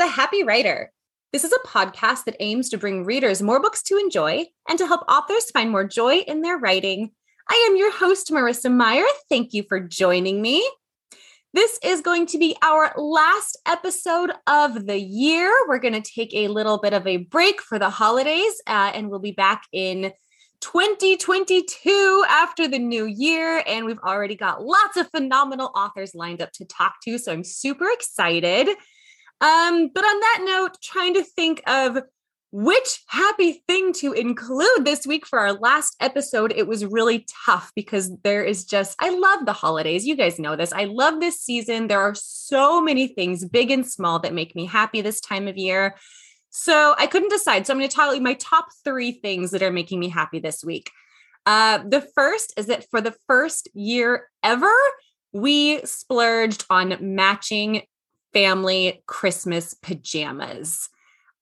The Happy Writer. This is a podcast that aims to bring readers more books to enjoy and to help authors find more joy in their writing. I am your host, Marissa Meyer. Thank you for joining me. This is going to be our last episode of the year. We're going to take a little bit of a break for the holidays, uh, and we'll be back in 2022 after the new year. And we've already got lots of phenomenal authors lined up to talk to. So I'm super excited. Um, but on that note, trying to think of which happy thing to include this week for our last episode. It was really tough because there is just, I love the holidays. You guys know this. I love this season. There are so many things, big and small, that make me happy this time of year. So I couldn't decide. So I'm going to tell you my top three things that are making me happy this week. Uh, the first is that for the first year ever, we splurged on matching family Christmas pajamas.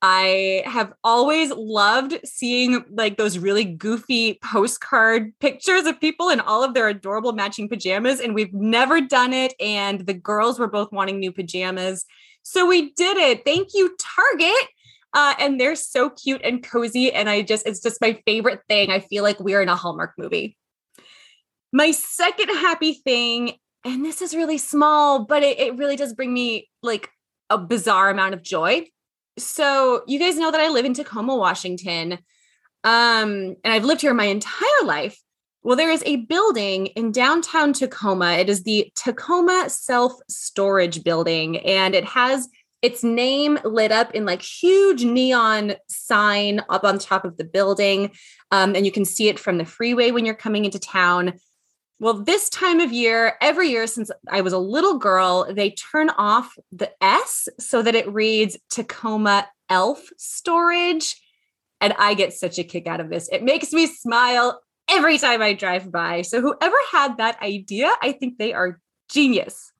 I have always loved seeing like those really goofy postcard pictures of people in all of their adorable matching pajamas. And we've never done it. And the girls were both wanting new pajamas. So we did it. Thank you, Target. Uh, and they're so cute and cozy. And I just, it's just my favorite thing. I feel like we're in a Hallmark movie. My second happy thing, and this is really small, but it, it really does bring me like a bizarre amount of joy so you guys know that I live in Tacoma, Washington. Um, and I've lived here my entire life. Well, there is a building in downtown Tacoma. It is the Tacoma Self Storage Building, and it has its name lit up in like huge neon sign up on top of the building. Um, and you can see it from the freeway when you're coming into town. Well, this time of year, every year since I was a little girl, they turn off the S so that it reads Tacoma Elf Storage. And I get such a kick out of this. It makes me smile every time I drive by. So, whoever had that idea, I think they are genius.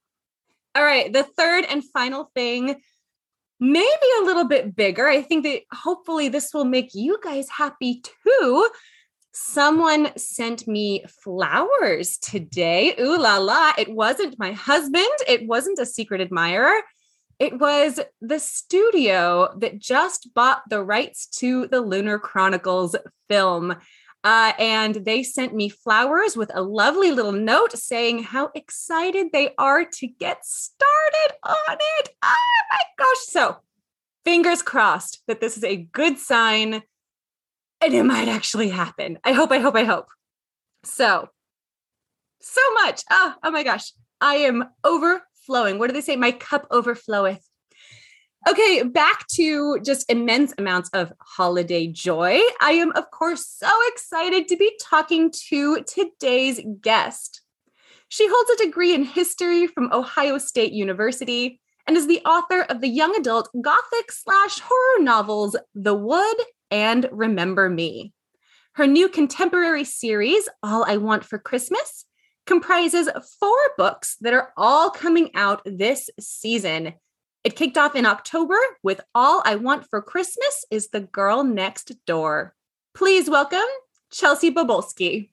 All right, the third and final thing, maybe a little bit bigger. I think that hopefully this will make you guys happy too Someone sent me flowers today. Ooh la la. It wasn't my husband. It wasn't a secret admirer. It was the studio that just bought the rights to the Lunar Chronicles film. Uh, and they sent me flowers with a lovely little note saying how excited they are to get started on it. Oh my gosh. So, fingers crossed that this is a good sign and it might actually happen. I hope, I hope, I hope. So, so much. Oh, oh my gosh. I am overflowing. What do they say? My cup overfloweth. Okay, back to just immense amounts of holiday joy. I am, of course, so excited to be talking to today's guest. She holds a degree in history from Ohio State University and is the author of the young adult gothic slash horror novels The Wood and Remember Me. Her new contemporary series, All I Want for Christmas, comprises four books that are all coming out this season. It kicked off in October with All I Want for Christmas is the Girl Next Door. Please welcome Chelsea Bobulski.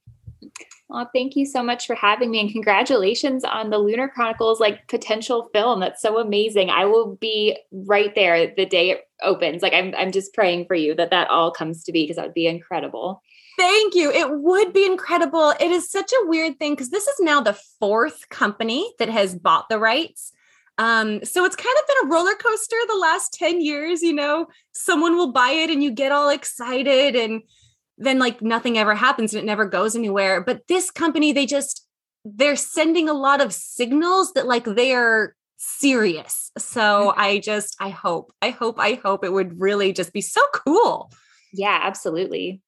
Well, thank you so much for having me and congratulations on the Lunar Chronicles like potential film. That's so amazing. I will be right there the day it opens. Like I'm I'm just praying for you that that all comes to be because that would be incredible. Thank you. It would be incredible. It is such a weird thing because this is now the fourth company that has bought the rights. Um, so it's kind of been a roller coaster the last 10 years, you know, someone will buy it and you get all excited and then like nothing ever happens and it never goes anywhere. But this company, they just they're sending a lot of signals that like they're serious. So mm-hmm. I just I hope, I hope, I hope it would really just be so cool. Yeah, absolutely.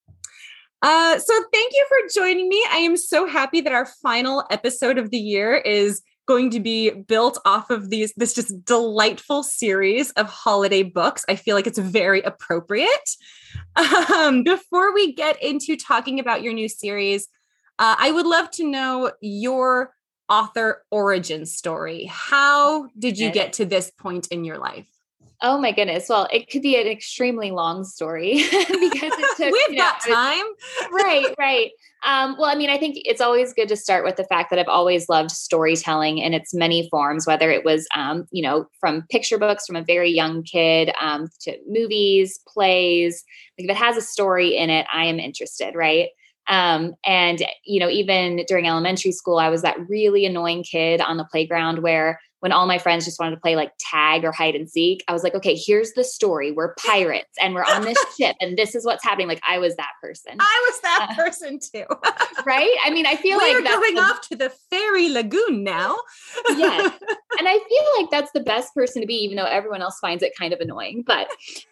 Uh, so thank you for joining me. I am so happy that our final episode of the year is going to be built off of these this just delightful series of holiday books. I feel like it's very appropriate. Um, before we get into talking about your new series, uh, I would love to know your author origin story. How did you get to this point in your life? Oh my goodness. Well, it could be an extremely long story because it took. We've got know, time. right, right. Um, well, I mean, I think it's always good to start with the fact that I've always loved storytelling in its many forms, whether it was, um, you know, from picture books from a very young kid um, to movies, plays. Like if it has a story in it, I am interested, right? Um, and, you know, even during elementary school, I was that really annoying kid on the playground where when all my friends just wanted to play like tag or hide and seek, I was like, okay, here's the story. We're pirates and we're on this ship and this is what's happening. Like I was that person. I was that uh, person too. right? I mean, I feel like We're going the, off to the fairy lagoon now. yes. And I feel like that's the best person to be, even though everyone else finds it kind of annoying. But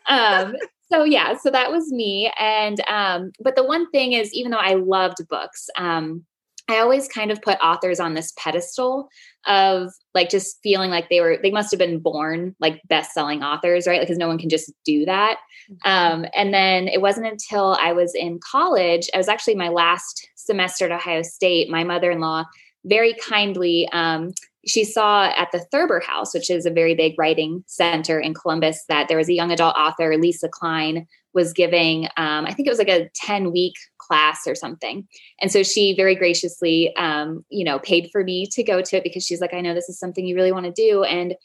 um, so yeah, so that was me. And um, but the one thing is, even though I loved books, um, I always kind of put authors on this pedestal of like just feeling like they were they must have been born like best-selling authors, right? Like, Because no one can just do that. Mm-hmm. Um, and then it wasn't until I was in college, I was actually my last semester at Ohio State, my mother-in-law very kindly um, she saw at the Thurber House, which is a very big writing center in Columbus, that there was a young adult author, Lisa Klein, was giving, um, I think it was like a 10 week class or something. And so she very graciously, um, you know, paid for me to go to it because she's like, I know this is something you really want to do. And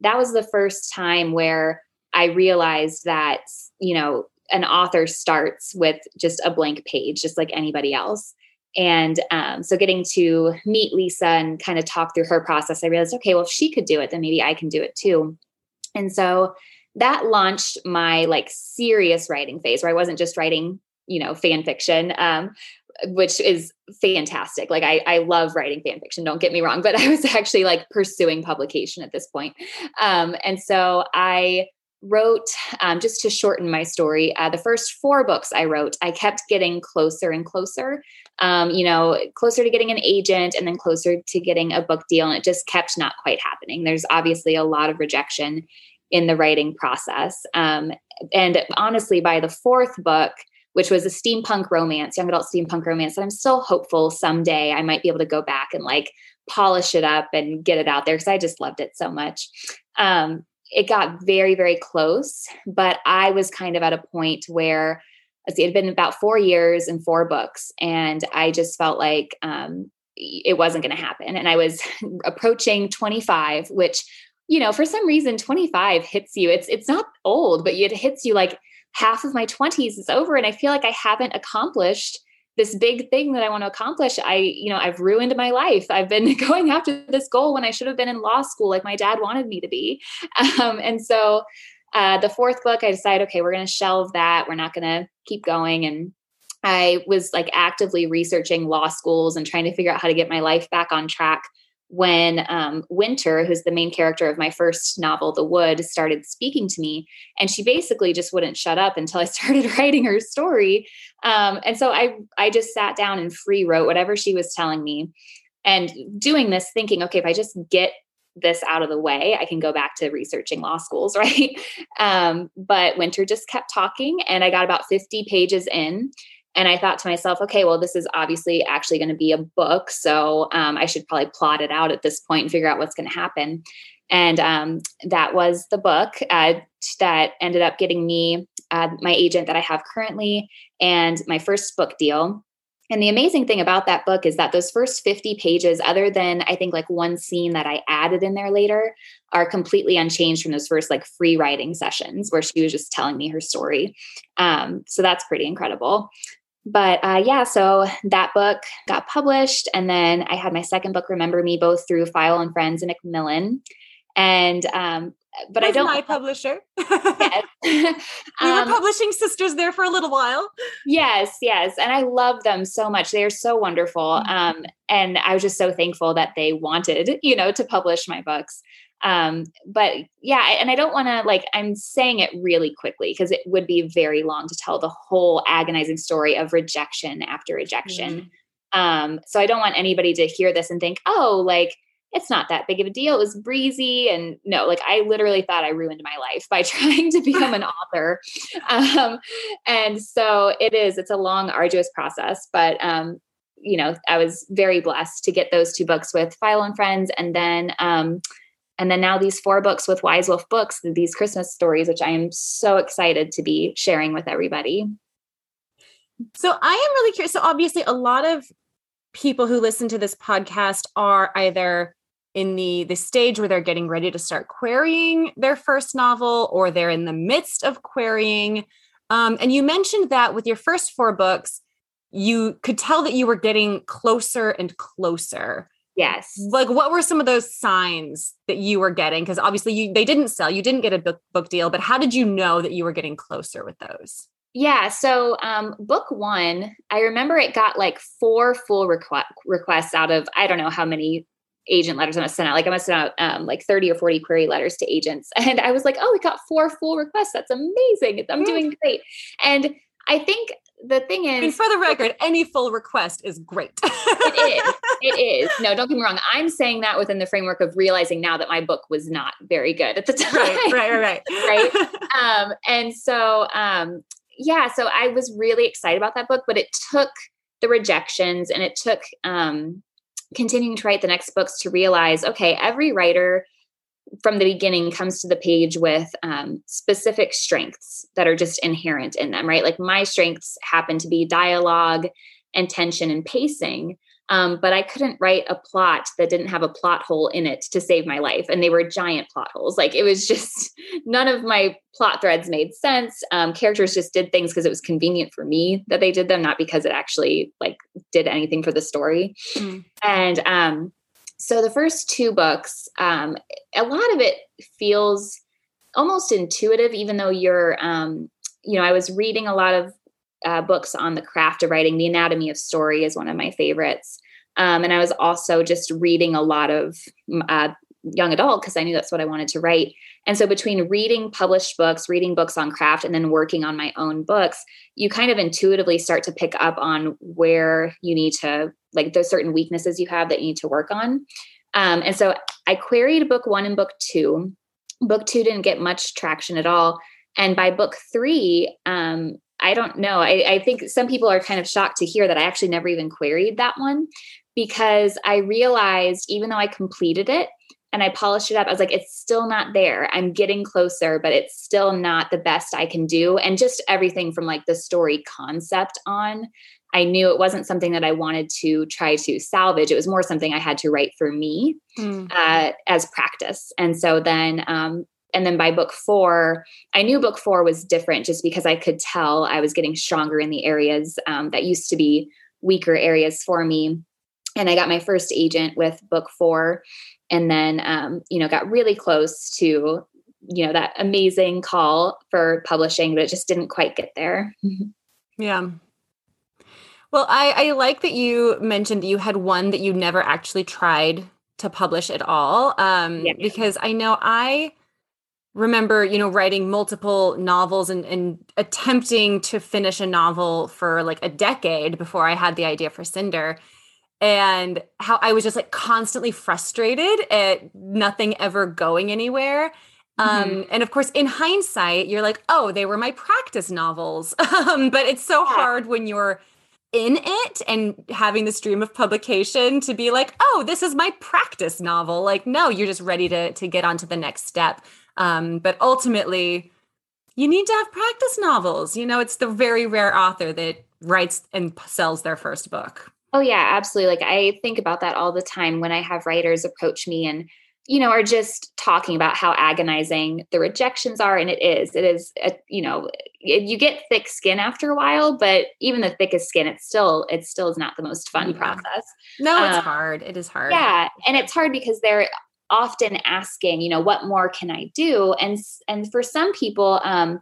that was the first time where I realized that, you know, an author starts with just a blank page, just like anybody else. And um, so getting to meet Lisa and kind of talk through her process, I realized, okay, well, if she could do it, then maybe I can do it too. And so that launched my like serious writing phase where I wasn't just writing, you know, fan fiction, um, which is fantastic. Like I, I love writing fan fiction, don't get me wrong, but I was actually like pursuing publication at this point. Um, and so I wrote um, just to shorten my story uh, the first four books i wrote i kept getting closer and closer um, you know closer to getting an agent and then closer to getting a book deal and it just kept not quite happening there's obviously a lot of rejection in the writing process um, and honestly by the fourth book which was a steampunk romance young adult steampunk romance and i'm still hopeful someday i might be able to go back and like polish it up and get it out there because i just loved it so much um, it got very, very close, but I was kind of at a point where it had been about four years and four books, and I just felt like um, it wasn't going to happen. And I was approaching 25, which, you know, for some reason, 25 hits you. It's it's not old, but it hits you like half of my 20s is over, and I feel like I haven't accomplished this big thing that I want to accomplish. I, you know, I've ruined my life. I've been going after this goal when I should have been in law school, like my dad wanted me to be. Um, and so, uh, the fourth book, I decided, okay, we're going to shelve that. We're not going to keep going. And I was like actively researching law schools and trying to figure out how to get my life back on track when um, Winter, who's the main character of my first novel, The Wood, started speaking to me. And she basically just wouldn't shut up until I started writing her story. Um, and so I, I just sat down and free wrote whatever she was telling me. And doing this, thinking, okay, if I just get this out of the way, I can go back to researching law schools, right? Um, but Winter just kept talking, and I got about 50 pages in. And I thought to myself, okay, well, this is obviously actually going to be a book. So um, I should probably plot it out at this point and figure out what's going to happen. And um, that was the book uh, that ended up getting me uh, my agent that I have currently and my first book deal. And the amazing thing about that book is that those first 50 pages, other than I think like one scene that I added in there later, are completely unchanged from those first like free writing sessions where she was just telling me her story. Um, so that's pretty incredible but uh, yeah, so that book got published, and then I had my second book, Remember Me, both through Feiwel and Friends and Macmillan. And um, but That's I don't my publisher. yes. we were um, publishing sisters there for a little while. Yes, yes, and I love them so much. They are so wonderful, mm-hmm. um, and I was just so thankful that they wanted, you know, to publish my books um but yeah and i don't want to like i'm saying it really quickly because it would be very long to tell the whole agonizing story of rejection after rejection mm-hmm. um so i don't want anybody to hear this and think oh like it's not that big of a deal it was breezy and no like i literally thought i ruined my life by trying to become an author um and so it is it's a long arduous process but um you know i was very blessed to get those two books with Feiwel and friends and then um and then now these four books with Wise Wolf Books, these Christmas stories, which I am so excited to be sharing with everybody. So I am really curious. So obviously, a lot of people who listen to this podcast are either in the the stage where they're getting ready to start querying their first novel or they're in the midst of querying um, and you mentioned that with your first four books you could tell that you were getting closer and closer yes like what were some of those signs that you were getting because obviously you they didn't sell you didn't get a book, book deal but how did you know that you were getting closer with those yeah. So, um, book one, I remember it got like four full requ- requests out of I don't know how many agent letters I must send out. Like I must send out um, like 30 or 40 query letters to agents. And I was like, oh, we got four full requests. That's amazing. I'm doing great. And I think the thing is, and for the record, any full request is great. it is. It is. No, don't get me wrong. I'm saying that within the framework of realizing now that my book was not very good at the time. Right, right, right, right. right? Um, and so um, yeah, so I was really excited about that book, but it took the rejections and it took um, continuing to write the next books to realize okay, every writer from the beginning comes to the page with um, specific strengths that are just inherent in them, right? Like my strengths happen to be dialogue and tension and pacing. Um, but I couldn't write a plot that didn't have a plot hole in it to save my life. And they were giant plot holes. Like it was just none of my plot threads made sense. Um, characters just did things because it was convenient for me that they did them, not because it actually like did anything for the story. Mm. And um, so the first two books, um, a lot of it feels almost intuitive, even though you're, um, you know, I was reading a lot of uh, books on the craft of writing. The Anatomy of Story is one of my favorites. Um, and I was also just reading a lot of uh, young adult because I knew that's what I wanted to write. And so between reading published books, reading books on craft, and then working on my own books, you kind of intuitively start to pick up on where you need to, like, there's certain weaknesses you have that you need to work on. Um, and so I queried book one and book two. Book two didn't get much traction at all. And by book three, um, I don't know. I, I, think some people are kind of shocked to hear that I actually never even queried that one because I realized even though I completed it and I polished it up, I was like, it's still not there. I'm getting closer, but it's still not the best I can do. And just everything from like the story concept on, I knew it wasn't something that I wanted to try to salvage. It was more something I had to write for me mm. uh, as practice. And so then um, and then by book four, I knew book four was different just because I could tell I was getting stronger in the areas um, that used to be weaker areas for me. And I got my first agent with book four, and then um, you know got really close to you know that amazing call for publishing, but it just didn't quite get there. yeah. Well, I, I like that you mentioned that you had one that you never actually tried to publish at all. Um, yeah. because I know I remember, you know, writing multiple novels and, and attempting to finish a novel for like a decade before I had the idea for Cinder. And how I was just like constantly frustrated at nothing ever going anywhere. Um, mm-hmm. and of course, in hindsight, you're like, oh, they were my practice novels. um, but it's so yeah. hard when you're in it and having the stream of publication to be like, oh, this is my practice novel. Like, no, you're just ready to to get on to the next step. Um, but ultimately, you need to have practice novels. You know, it's the very rare author that writes and sells their first book. Oh, yeah, absolutely. Like I think about that all the time when I have writers approach me and, you know, are just talking about how agonizing the rejections are. And it is, it is, a, you know, you get thick skin after a while, but even the thickest skin, it's still, it still is not the most fun yeah. process. No, it's um, hard. It is hard. Yeah. And it's hard because they're often asking, you know, what more can I do? And and for some people, um,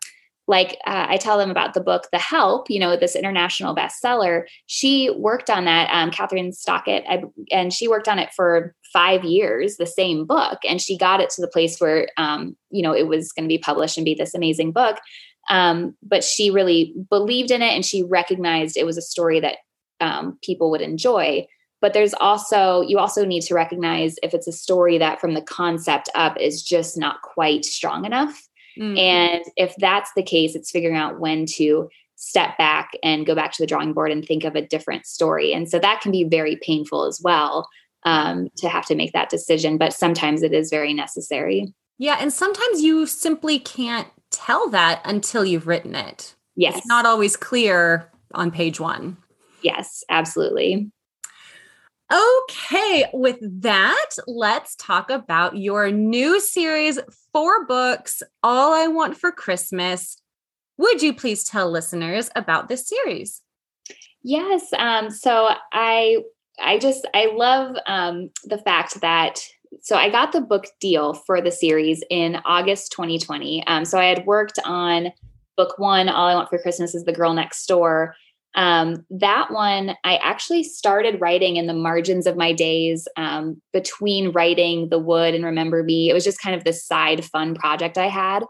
like uh, I tell them about the book The Help, you know, this international bestseller. She worked on that, um, Kathryn Stockett, I, and she worked on it for five years, the same book, and she got it to the place where, um, you know, it was going to be published and be this amazing book. Um, but she really believed in it, and she recognized it was a story that um, people would enjoy but there's also you also need to recognize if it's a story that from the concept up is just not quite strong enough mm-hmm. and if that's the case it's figuring out when to step back and go back to the drawing board and think of a different story and so that can be very painful as well um, to have to make that decision but sometimes it is very necessary yeah and sometimes you simply can't tell that until you've written it yes it's not always clear on page one. Yes, absolutely. Okay, with that, let's talk about your new series, four books, All I Want for Christmas. Would you please tell listeners about this series? Yes. Um, so I I just I love um, the fact that so I got the book deal for the series in August 2020. Um, so I had worked on book one, All I Want for Christmas is the Girl Next Door. Um, that one, I actually started writing in the margins of my days um, between writing The Wood and Remember Me. It was just kind of this side fun project I had.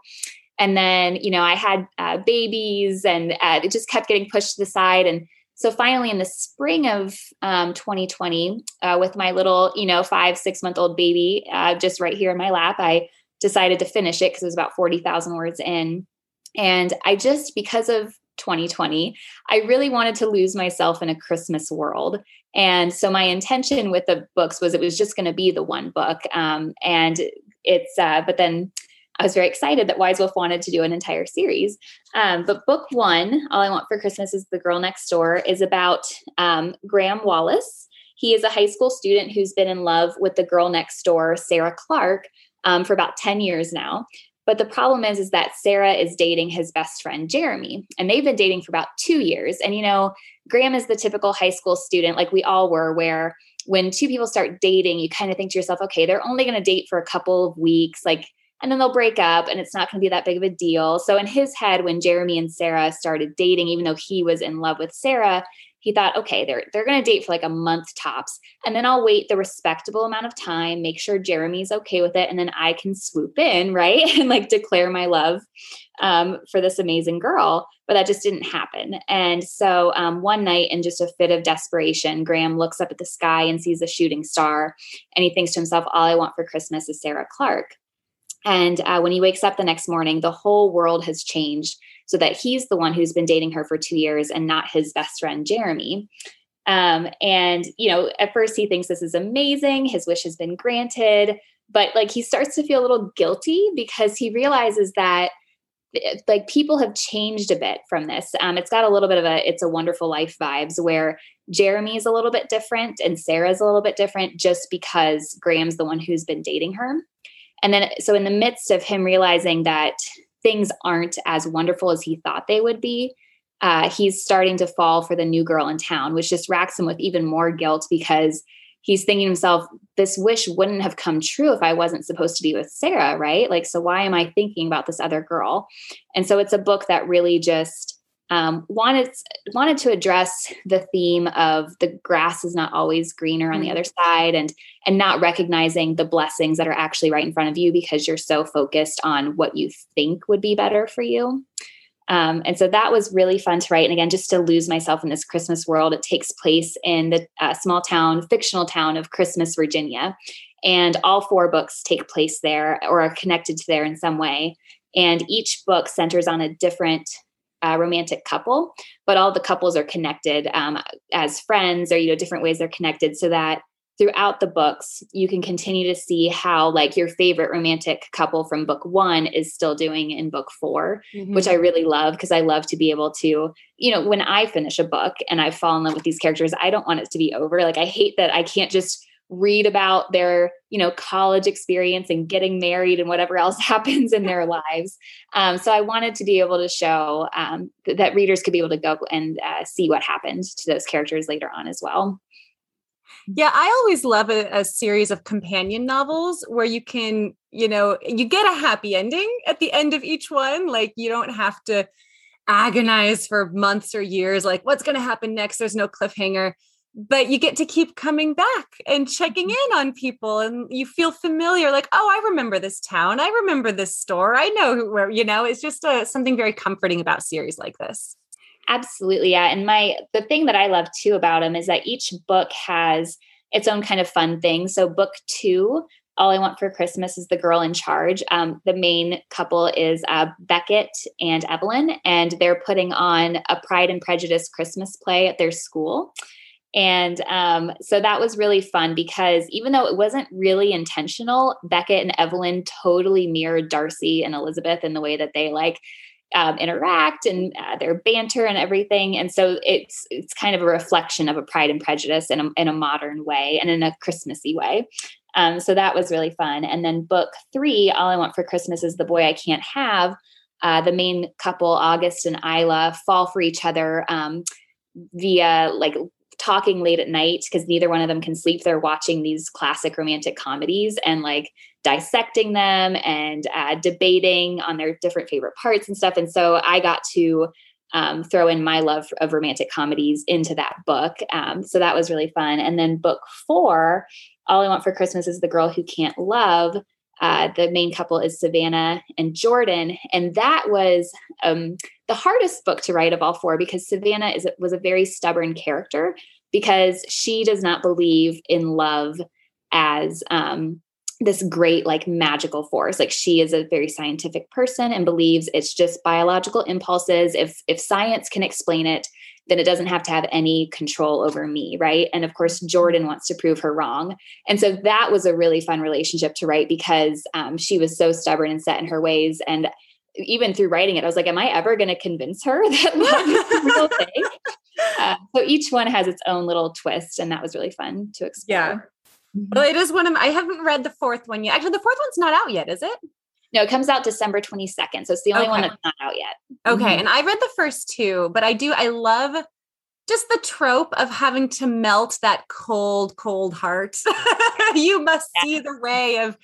And then, you know, I had uh, babies and uh, it just kept getting pushed to the side. And so finally, in the spring of um, 2020, uh, with my little, you know, five, six month old baby uh, just right here in my lap, I decided to finish it because it was about 40,000 words in. And I just, because of 2020, I really wanted to lose myself in a Christmas world. And so my intention with the books was it was just going to be the one book. Um, and it's, uh, but then I was very excited that Wise Wolf wanted to do an entire series. Um, but book one, All I Want for Christmas is the Girl Next Door, is about um, Graham Wallace. He is a high school student who's been in love with the girl next door, Sarah Clark, um, for about 10 years now. But the problem is, is that Sarah is dating his best friend Jeremy, and they've been dating for about two years. And you know, Graham is the typical high school student, like we all were, where when two people start dating, you kind of think to yourself, okay, they're only going to date for a couple of weeks, like and then they'll break up and it's not going to be that big of a deal. So in his head when Jeremy and Sarah started dating even though he was in love with Sarah, he thought, okay, they're they're to date for like a month tops and then I'll wait the respectable amount of time, make sure Jeremy's okay with it and then I can swoop in, right? and like declare my love um, for this amazing girl. But that just didn't happen. And so um, one night, in just a fit of desperation, Graham looks up at the sky and sees a shooting star. And he thinks to himself, All I want for Christmas is Sarah Clark. And uh, when he wakes up the next morning, the whole world has changed so that he's the one who's been dating her for two years and not his best friend, Jeremy. Um, and, you know, at first he thinks this is amazing. His wish has been granted. But like he starts to feel a little guilty because he realizes that eh, like people have changed a bit from this. Um, it's got a little bit of a it's a wonderful life vibes where Jeremy is a little bit different and Sarah's a little bit different just because Graham's the one who's been dating her. And then, so in the midst of him realizing that things aren't as wonderful as he thought they would be, uh, he's starting to fall for the new girl in town, which just racks him with even more guilt because he's thinking to himself, this wish wouldn't have come true if I wasn't supposed to be with Sarah, right? Like, so why am I thinking about this other girl? And so it's a book that really just um, wanted wanted to address the theme of the grass is not always greener on the mm-hmm. other side and and not recognizing the blessings that are actually right in front of you because you're so focused on what you think would be better for you. Um, and so that was really fun to write. And again just to lose myself in this christmas world it takes place in the uh, small town fictional town of christmas virginia. And all four books take place there or are connected to there in some way. And each book centers on a different uh, romantic couple, but all the couples are connected um, as friends or you know different ways they're connected, so that throughout the books you can continue to see how like your favorite romantic couple from book one is still doing in book 4 mm-hmm. which i really love because i love to be able to you know when i finish a book and i fall in love with these characters i don't want it to be over like i hate that i can't just read about their you know college experience and getting married and whatever else happens in their lives. Um, so i wanted to be able to show um, th- that readers could be able to go and uh, see what happened to those characters later on as well. Yeah i always love a, a series of companion novels where you can you know you get a happy ending at the end of each one. Like you don't have to agonize for months or years like what's going to happen next? There's no cliffhanger but you get to keep coming back and checking mm-hmm. in on people and you feel familiar like oh i remember this town i remember this store i know where you know it's just a, uh, something very comforting about series like this absolutely yeah and my the thing that i love too about them is that each book has its own kind of fun thing so book two all I Want for Christmas is the girl in charge. Um, the main couple is uh, Beckett and Evelyn, and they're putting on a Pride and Prejudice Christmas play at their school. And um, so that was really fun because even though it wasn't really intentional, Beckett and Evelyn totally mirrored Darcy and Elizabeth in the way that they like um, interact and uh, their banter and everything. And so it's it's kind of a reflection of a Pride and Prejudice in a, in a modern way and in a Christmassy way. Um, so that was really fun. And then book three, All I Want for Christmas is the Boy I Can't Have. Uh, the main couple, August and Isla, fall for each other um, via like talking late at night because neither one of them can sleep. They're watching these classic romantic comedies and like dissecting them and uh, debating on their different favorite parts and stuff. And so I got to um, throw in my love of romantic comedies into that book. Um, so that was really fun. And then book four, All I Want for Christmas is the Girl Who Can't Love. Uh, the main couple is Savannah and Jordan. And that was um, the hardest book to write of all four because Savannah is was a very stubborn character because she does not believe in love as um, this great like magical force. Like she is a very scientific person and believes it's just biological impulses. If if science can explain it then it doesn't have to have any control over me right? And of course jordan wants to prove her wrong. And so that was a really fun relationship to write because um, she was so stubborn and set in her ways. And even through writing it i was like am i ever going to convince her that love is a real thing uh, so each one has its own little twist and that was really fun to explore yeah well, it is one of I haven't read the fourth one yet. Actually, the fourth one's not out yet, is it? No, it comes out December 22nd. So it's the only okay. one that's not out yet. Okay. Mm-hmm. And I read the first two, but I do, I love just the trope of having to melt that cold, cold heart. you must yeah. see the ray of,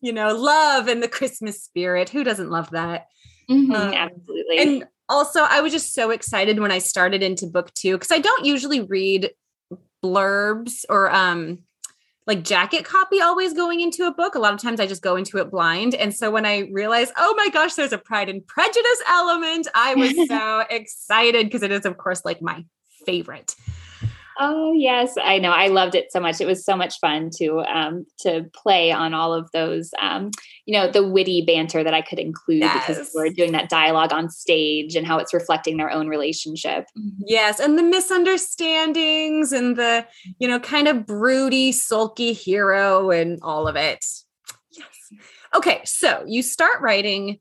you know, love and the Christmas spirit. Who doesn't love that? Mm-hmm, um, absolutely. And also, I was just so excited when I started into book two because I don't usually read blurbs or um like jacket copy always going into a book. A lot of times I just go into it blind. And so when I realized, oh my gosh, there's a pride and prejudice element, I was so excited because it is, of course, like my favorite. Oh yes, I know. I loved it so much. It was so much fun to um, to play on all of those, um, you know, the witty banter that I could include yes. because we're doing that dialogue on stage and how it's reflecting their own relationship. Mm-hmm. Yes, and the misunderstandings and the you know kind of broody, sulky hero and all of it. Yes. Okay, so you start writing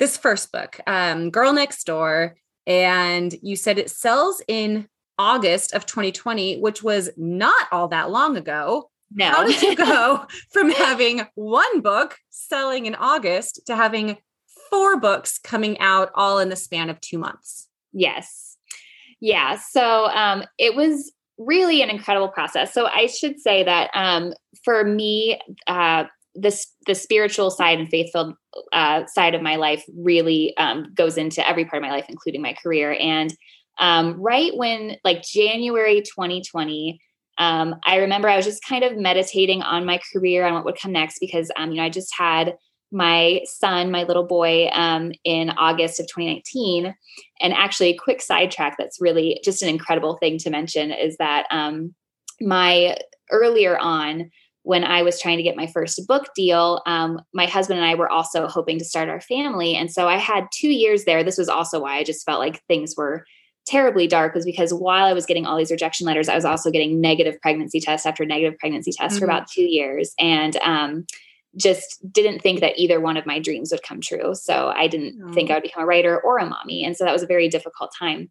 this first book, um, Girl Next Door, and you said it sells in August of 2020, which was not all that long ago. No. How did you go from having one book selling in August to having four books coming out all in the span of two months? Yes. Yeah. So um, it was really an incredible process. So I should say that um, for me, uh, this the spiritual side and faith-filled uh, side of my life really um, goes into every part of my life, including my career. And um, right when like January 2020, um, I remember I was just kind of meditating on my career and what would come next because um, you know I just had my son, my little boy, um, in August of 2019. And actually, a quick sidetrack that's really just an incredible thing to mention is that um, my earlier on when I was trying to get my first book deal, um, my husband and I were also hoping to start our family. And so I had two years there. This was also why I just felt like things were terribly dark was because while I was getting all these rejection letters, I was also getting negative pregnancy tests after negative pregnancy tests mm-hmm. for about two years. And um, just didn't think that either one of my dreams would come true. So I didn't oh. think I would become a writer or a mommy. And so that was a very difficult time.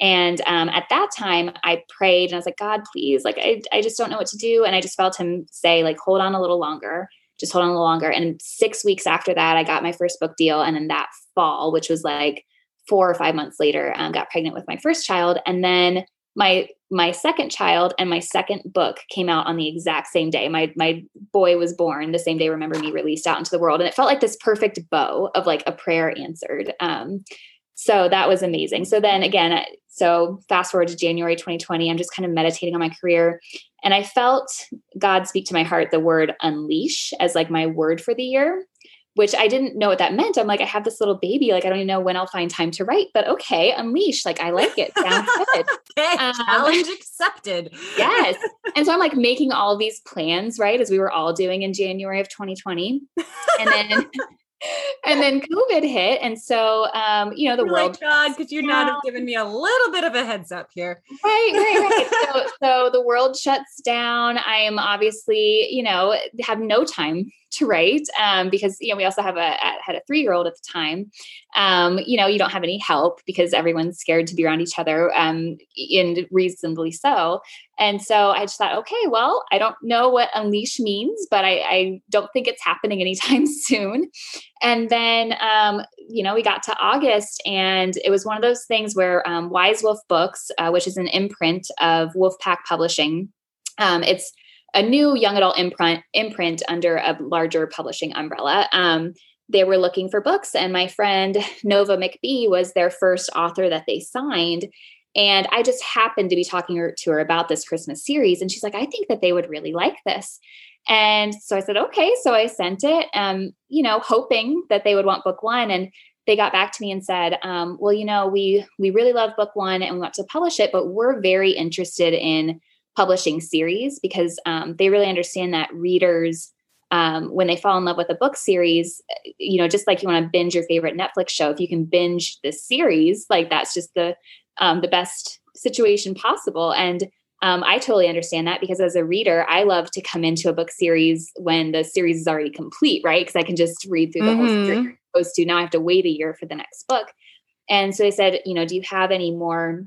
And um, at that time, I prayed and I was like, God, please, like, I, I just don't know what to do. And I just felt him say, like, hold on a little longer, just hold on a little longer. And six weeks after that, I got my first book deal. And then that fall, which was like four or five months later, um, got pregnant with my first child, and then my my second child and my second book came out on the exact same day. My my boy was born the same day. Remember me released out into the world, and it felt like this perfect bow of like a prayer answered. Um, so that was amazing. So then again, so fast forward to January 2020, I'm just kind of meditating on my career, and I felt God speak to my heart the word unleash as like my word for the year which I didn't know what that meant. I'm like, I have this little baby. Like, I don't even know when I'll find time to write, but okay, unleash. Like, I like it. Sounds good. okay, um, challenge accepted. yes. And so I'm like making all these plans, right? As we were all doing in January of 2020. And then and then COVID hit. And so, um, you know, the You're world. Like, God, could you not have given me a little bit of a heads up here? Right, right, right. so, so the world shuts down. I am obviously, you know, have no time to write um, because you know we also have a had a three year old at the time. Um, you know, you don't have any help because everyone's scared to be around each other, um, and reasonably so. And so I just thought, okay, well, I don't know what unleash means, but I, I don't think it's happening anytime soon. And then, um, you know, we got to August, and it was one of those things where um, Wise Wolf Books, uh, which is an imprint of Wolfpack Publishing, um, it's a new young adult imprint imprint under a larger publishing umbrella. Um, they were looking for books, and my friend Nova McBee was their first author that they signed. And I just happened to be talking to her about this Christmas series, and she's like, "I think that they would really like this." And so I said, "Okay." So I sent it, um, you know, hoping that they would want book one, and they got back to me and said, um, "Well, you know, we we really love book one, and we want to publish it, but we're very interested in." Publishing series because um, they really understand that readers um, when they fall in love with a book series you know just like you want to binge your favorite netflix show if you can binge the series like that's just the um, the best situation possible and um, I totally understand that because as a reader, I love to come into a book series when the series is already complete, right? Because I can just read through the mm-hmm. whole series. Opposed to now I have to wait a year for the next book. And so they said, you know, do you have any more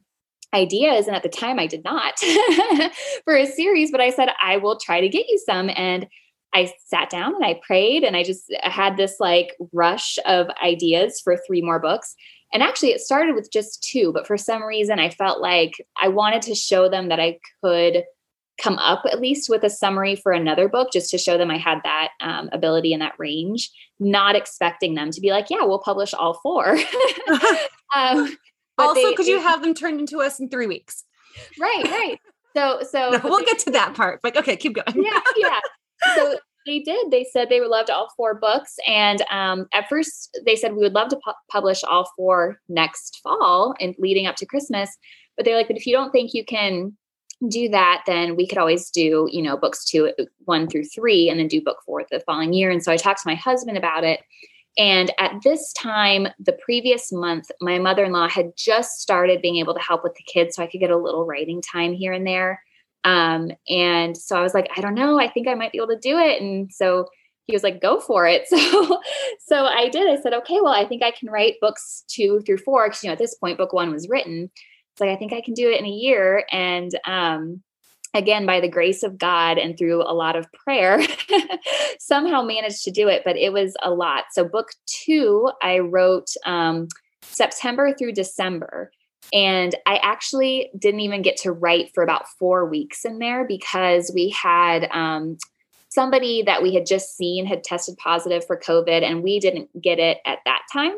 ideas and at the time I did not for a series but I said I will try to get you some and I sat down and I prayed and I just had this like rush of ideas for three more books and actually it started with just two but for some reason I felt like I wanted to show them that I could come up at least with a summary for another book just to show them I had that um, ability and that range, not expecting them to be like, yeah, we'll publish all four. um, also, could you have them turned into us in three weeks? Right, right. So, so no, we'll they, get to that part. But okay, keep going. yeah, yeah. So they did. They said they would love to all four books, and um, at first they said we would love to pu- publish all four next fall and leading up to Christmas. But they're like, but if you don't think you can do that, then we could always do, you know, books two, one through three, and then do book four the following year. And so I talked to my husband about it. And at this time, the previous month, my mother in law had just started being able to help with the kids so I could get a little writing time here and there. Um, and so I was like, I don't know, I think I might be able to do it. And so he was like, go for it. So, so I did. I said, okay, well, I think I can write books two through four. Cause you know, at this point, book one was written. It's like, I think I can do it in a year. And, um, again by the grace of god and through a lot of prayer somehow managed to do it but it was a lot. So book two i wrote um, september through december. And i actually didn't even get to write for about four weeks in there because we had um, somebody that we had just seen had tested positive for covid and we didn't get it at that time.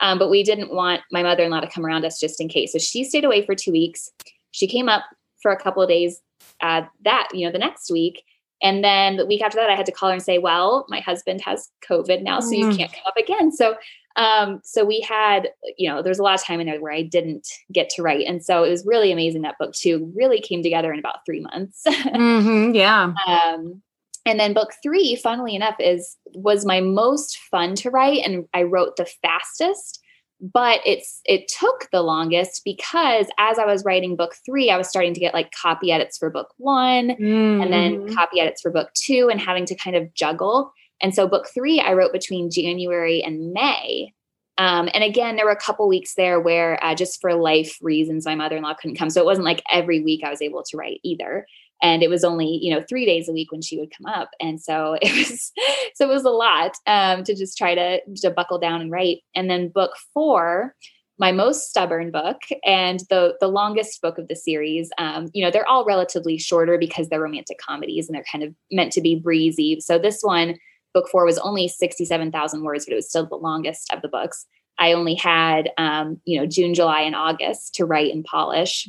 Um, but we didn't want my mother-in-law to come around us just in case. So she stayed away for two weeks. She came up for a couple of days uh, that, you know, the next week. And then the week after that, I had to call her and say, well, my husband has COVID now, so you mm. can't come up again. So, um, so we had, you know, there's a lot of time in there where I didn't get to write. And so it was really amazing that book two really came together in about three months. mm-hmm, yeah. Um, and then book three, funnily enough, is was my most fun to write, and I wrote the fastest but it's it took the longest because as I was writing book three, I was starting to get like copy edits for book one mm. and then mm-hmm. copy edits for book two and having to kind of juggle. And so book three, I wrote between January and May. Um, and again, there were a couple weeks there where uh, just for life reasons, my mother-in-law couldn't come. So it wasn't like every week I was able to write either and it was only you know three days a week when she would come up. And so it was so it was a lot um, to just try to to buckle down and write. And then book four my most stubborn book and the the longest book of the series um, you know they're all relatively shorter because they're romantic comedies and they're kind of meant to be breezy. So this one book four was only 67000 words but it was still the longest of the books. I only had um, you know june july and august to write and polish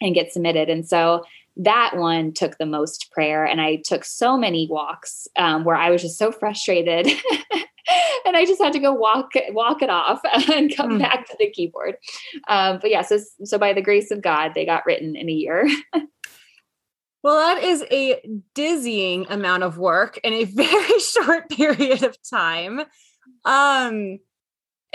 and get submitted. And so that one took the most prayer and i took so many walks um, where i was just so frustrated and i just had to go walk walk it off and come mm. back to the keyboard. Um, but yeah so so by the grace of god they got written in a year. Well that is a dizzying amount of work in a very short period of time. Um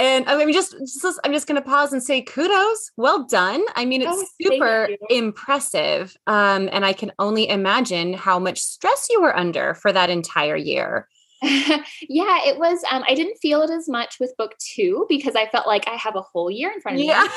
and I mean, just, just I'm just going to pause and say kudos. Well done. I mean, it's oh, super impressive. Um, and I can only imagine how much stress you were under for that entire year. yeah, it was. Um, I didn't feel it as much with book two because I felt like I have a whole year in front of Yeah.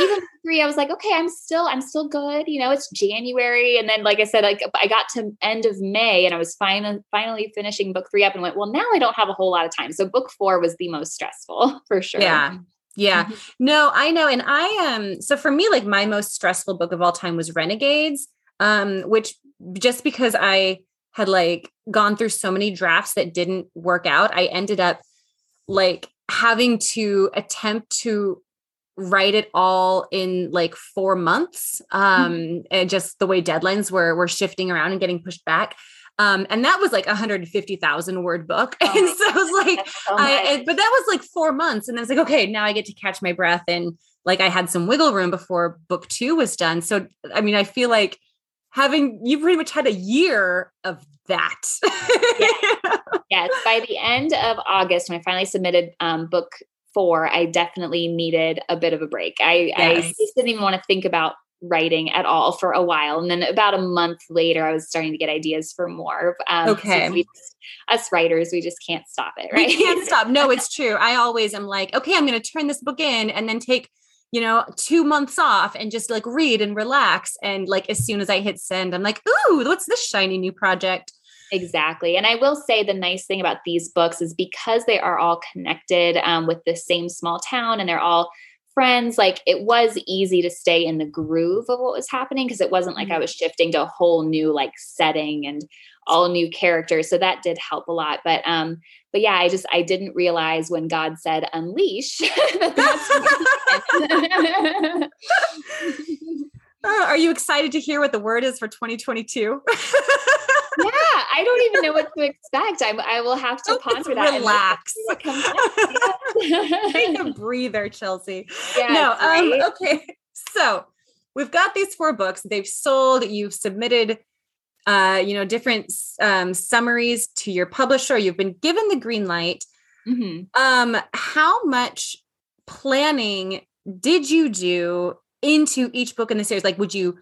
Even three, I was like, okay, I'm still, I'm still good. You know, it's January, and then, like I said, like I got to end of May, and I was finally, finally finishing book three up, and went, well, now I don't have a whole lot of time. So book four was the most stressful for sure. Yeah. Yeah. Mhm. No, I know. And I um so for me, like my most stressful book of all time was Renegades. Um, which just because I had like gone through so many drafts that didn't work out, I ended up like having to attempt to write it all in like four months. Um, and just the way deadlines were were shifting around and getting pushed back. Um, and that was like a 150,000 word book. Oh and so I was like, so I. I- but that was like four months. And then was like, okay, now I get to catch my breath. And like I had some wiggle room before book two was done. So, I mean, I feel like having, you pretty much had a year of that. yes, by the end of August, when I finally submitted um, book four, I definitely needed a bit of a break. I, I Yes. just didn't even want to think about writing at all for a while. And then about a month later, I was starting to get ideas for more. Um, Okay. we just- us writers, we just can't stop it, we right? can't stop. No, it's true. I always am like, okay, I'm going to turn this book in and then take, you know, two months off and just like read and relax. And like, as soon as I hit send, I'm like, ooh, what's this shiny new project? Exactly. And I will say the nice thing about these books is because they are all connected um, with the same small town and they're all friends, like it was easy to stay in the groove of what was happening because it wasn't like I was shifting to a whole new like setting and all new characters. So that did help a lot. But um, but yeah, I just I didn't realize when God said unleash that Uh, are you excited to hear what the word is for 2022? yeah, I don't even know what to expect. I, I will have to Oh, ponder that. Relax. what. Take a breather, Chelsea. Yes, no, um, okay. So we've got these four books. They've sold. You've submitted, uh, you know, different um, summaries to your publisher. You've been given the green light. Mhm. Um, how much planning did you do into each book in the series? Like, would you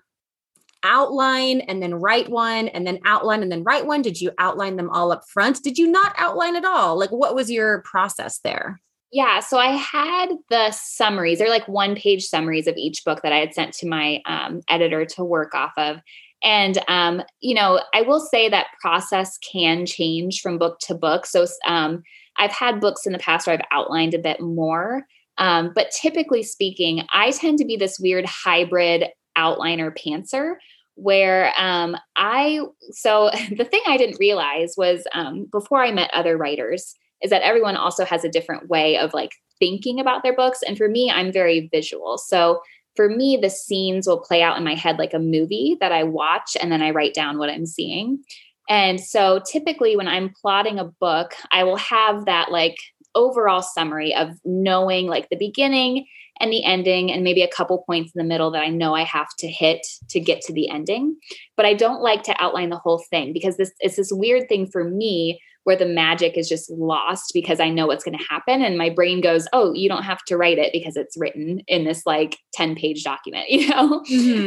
outline and then write one and then outline and then write one? Did you outline them all up front? Did you not outline at all? Like, what was your process there? Yeah, so I had the summaries. They're like one page summaries of each book that I had sent to my um, editor to work off of. And, um, you know, I will say that process can change from book to book. So um, I've had books in the past where I've outlined a bit more. Um, but typically speaking, I tend to be this weird hybrid outliner pantser where um, I, so the thing I didn't realize was um, before I met other writers, is that everyone also has a different way of like thinking about their books. And for me, I'm very visual. So for me, the scenes will play out in my head like a movie that I watch and then I write down what I'm seeing. And so typically when I'm plotting a book, I will have that like overall summary of knowing like the beginning and the ending and maybe a couple points in the middle that I know I have to hit to get to the ending. But I don't like to outline the whole thing because this it's this weird thing for me where the magic is just lost because I know what's going to happen. And my brain goes, Oh, you don't have to write it because it's written in this like 10 page document, you know?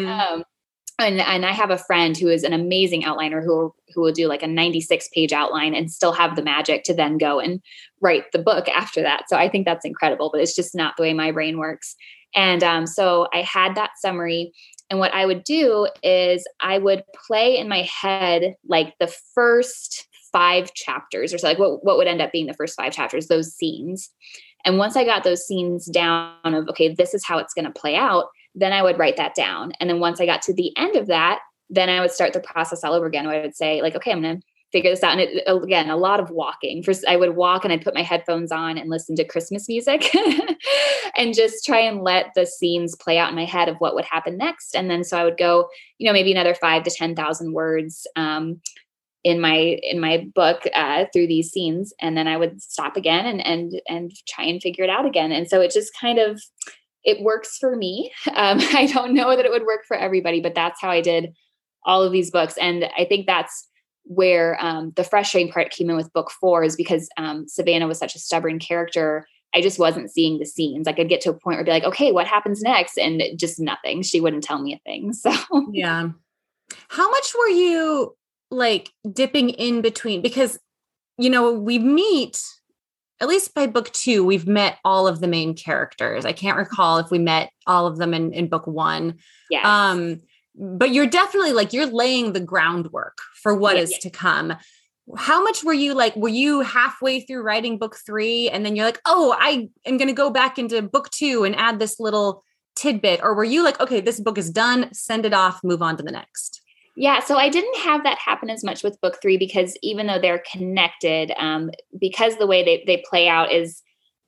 Um, and, and I have a friend who is an amazing outliner who who will do like a 96 page outline and still have the magic to then go and write the book after that. So I think that's incredible, but it's just not the way my brain works. And um, so I had that summary. And what I would do is I would play in my head like the first five chapters or so like what, what would end up being the first five chapters those scenes and once i got those scenes down of okay this is how it's going to play out then i would write that down. And then once i got to the end of that then i would start the process all over again. I would say like okay i'm going to figure this out. And it, again a lot of walking. First i would walk and i'd put my headphones on and listen to christmas music and just try and let the scenes play out in my head of what would happen next. And then so i would go you know maybe another five to ten thousand words um, in my in my book uh, through these scenes. And then i would stop again and and and try and figure it out again. And so it just kind of it works for me. Um, i don't know that it would work for everybody but that's how i did all of these books. And i think that's where um, the frustrating part came in with book four is because um, savannah was such a stubborn character. I just wasn't seeing the scenes. Like i'd get to a point where I'd be like okay what happens next? And just nothing. She wouldn't tell me a thing so. Yeah. How much were you like dipping in between? Because you know, we meet at least by book two, we've met all of the main characters. I can't recall if we met all of them in, in book one. Yes. Um, but you're definitely like you're laying the groundwork for what Yeah, is yeah. to come. How much were you like, were you halfway through writing book three and then you're like, oh, I am going to go back into book two and add this little tidbit? Or were you like, okay, this book is done, send it off, move on to the next? Yeah, so I didn't have that happen as much with book three because even though they're connected, um, because the way they, they play out is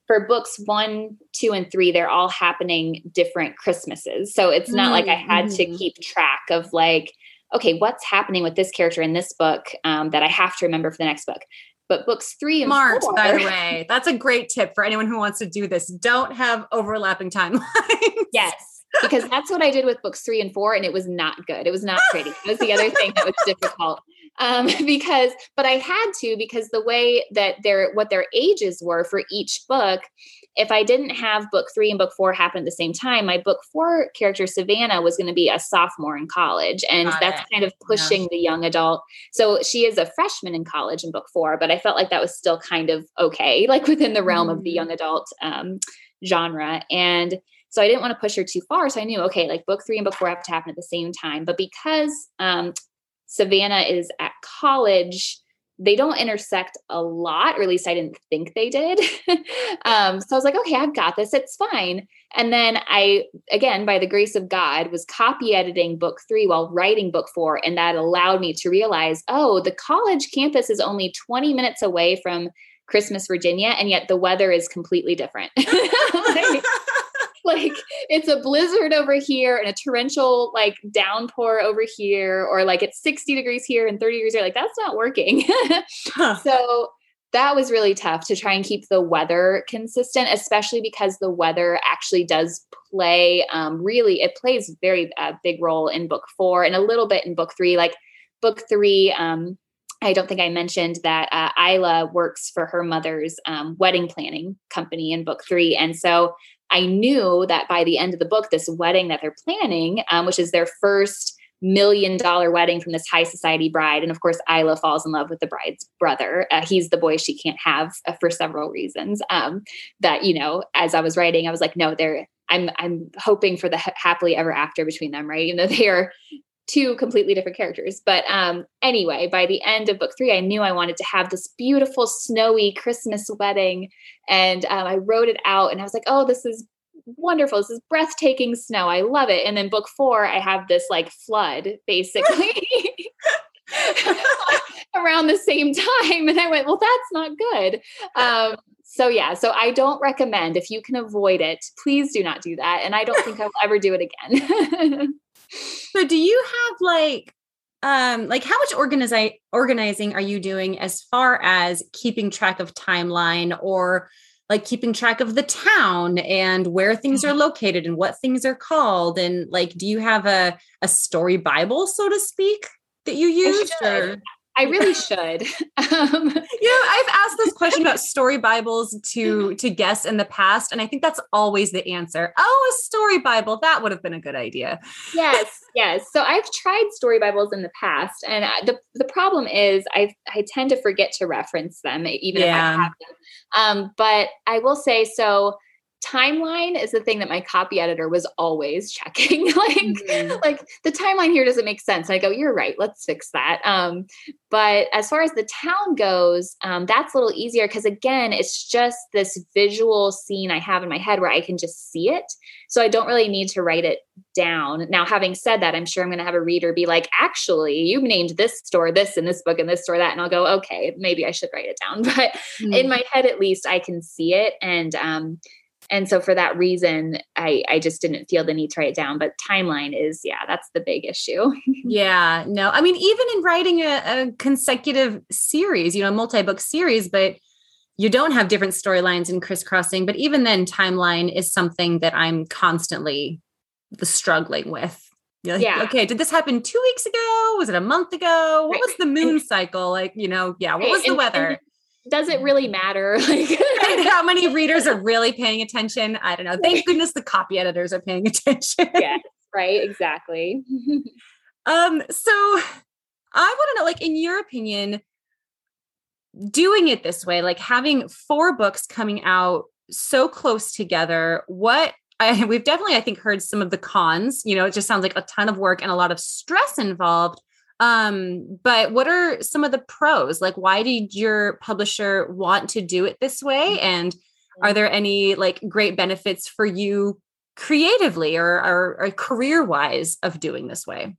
for books one, two, and three, they're all happening different Christmases. So it's not like I had to Mhm. keep track of like, okay, what's happening with this character in this book um, that I have to remember for the next book. But books three and four, by the way. That's a great tip for anyone who wants to do this. Don't have overlapping timelines. Yes, because that's what I did with books three and four, and it was not good. It was not pretty. That was the other thing that was difficult. Um, because, but I had to because the way that their what their ages were for each book. If I didn't have book three and book four happen at the same time, my book four character Savannah was going to be a sophomore in college, and Got that's it. kind of pushing the young adult. So she is a freshman in college in book four, but I felt like that was still kind of okay, like within the realm of the Mhm. young adult um, genre. And so I didn't want to push her too far. So I knew, okay, like book three and book four have to happen at the same time. But because um, Savannah is at college, they don't intersect a lot, or at least I didn't think they did. um, so I was like, okay, I've got this. It's fine. And then I, again, by the grace of God, was copy editing book three while writing book four. And that allowed me to realize, oh, the college campus is only 20 minutes away from Christmas, Virginia, and yet the weather is completely different. like, it's a blizzard over here and a torrential like downpour over here or like it's 60 degrees here and 30 degrees here like that's not working Huh. so that was really tough to try and keep the weather consistent especially because the weather actually does play um, really it plays very uh, big role in book four and a little bit in book three like book three um, I don't think I mentioned that uh, Isla works for her mother's um, wedding planning company in book three. And so I knew that by the end of the book, this wedding that they're planning, um, which is their first million dollar wedding from this high society bride. And of course, Isla falls in love with the bride's brother. Uh, he's the boy she can't have uh, for several reasons. Um, that, you know, as I was writing, I was like, no, they're, I'm, I'm hoping for the ha- happily ever after between them, right? Even though they are two completely different characters. But um, anyway, by the end of book three, I knew I wanted to have this beautiful, snowy Christmas wedding. And um, I wrote it out and I was like, oh, this is wonderful. This is breathtaking snow. I love it. And then book four, I have this like flood basically. around the same time and i went well that's not good um, so yeah so i don't recommend if you can avoid it please do not do that and i don't think i will ever do it again So do you have like um like how much organizi- organizing are you doing as far as keeping track of timeline or like keeping track of the town and where things are located and what things are called? And like do you have a a story bible so to speak that you use. I really should. Um, you know i've asked this question about story bibles to to guests in the past and i think that's always the answer. Oh a story bible that would have been a good idea. Yes yes. So i've tried story bibles in the past and the, the problem is i i tend to forget to reference them even if i have them. Um, but i will say so timeline is the thing that my copy editor was always checking like Mhm. like the timeline here doesn't make sense. And I go, you're right. Let's fix that. Um, but as far as the town goes, um, that's a little easier because again, it's just this visual scene I have in my head where I can just see it. So I don't really need to write it down. Now, having said that, I'm sure I'm going to have a reader be like, actually, you named this store this in this book and this store that, and I'll go, okay, maybe I should write it down. But in my head, at least, I can see it, and um, and so for that reason i i just didn't feel the need to write it down but timeline is yeah that's the big issue Yeah, no. I mean, even in writing a, a consecutive series, you know, a multi-book series, but you don't have different storylines and crisscrossing. But even then, timeline is something that I'm constantly struggling with. Like, Yeah. Okay, did this happen two weeks ago? Was it a month ago? What Right. was the moon cycle? Like, you know, yeah, what Right, was the and- weather? Does it really matter like how many readers are really paying attention? I don't know. Thank goodness the copy editors are paying attention. yes right exactly Um, so I want to know, like, in your opinion, doing it this way, like having four books coming out so close together, what I, we've definitely, I think, heard some of the cons. You know, it just sounds like a ton of work and a lot of stress involved. Um, but what are some of the pros? Like, why did your publisher want to do it this way? And are there any like great benefits for you creatively or, or, or career wise of doing this way?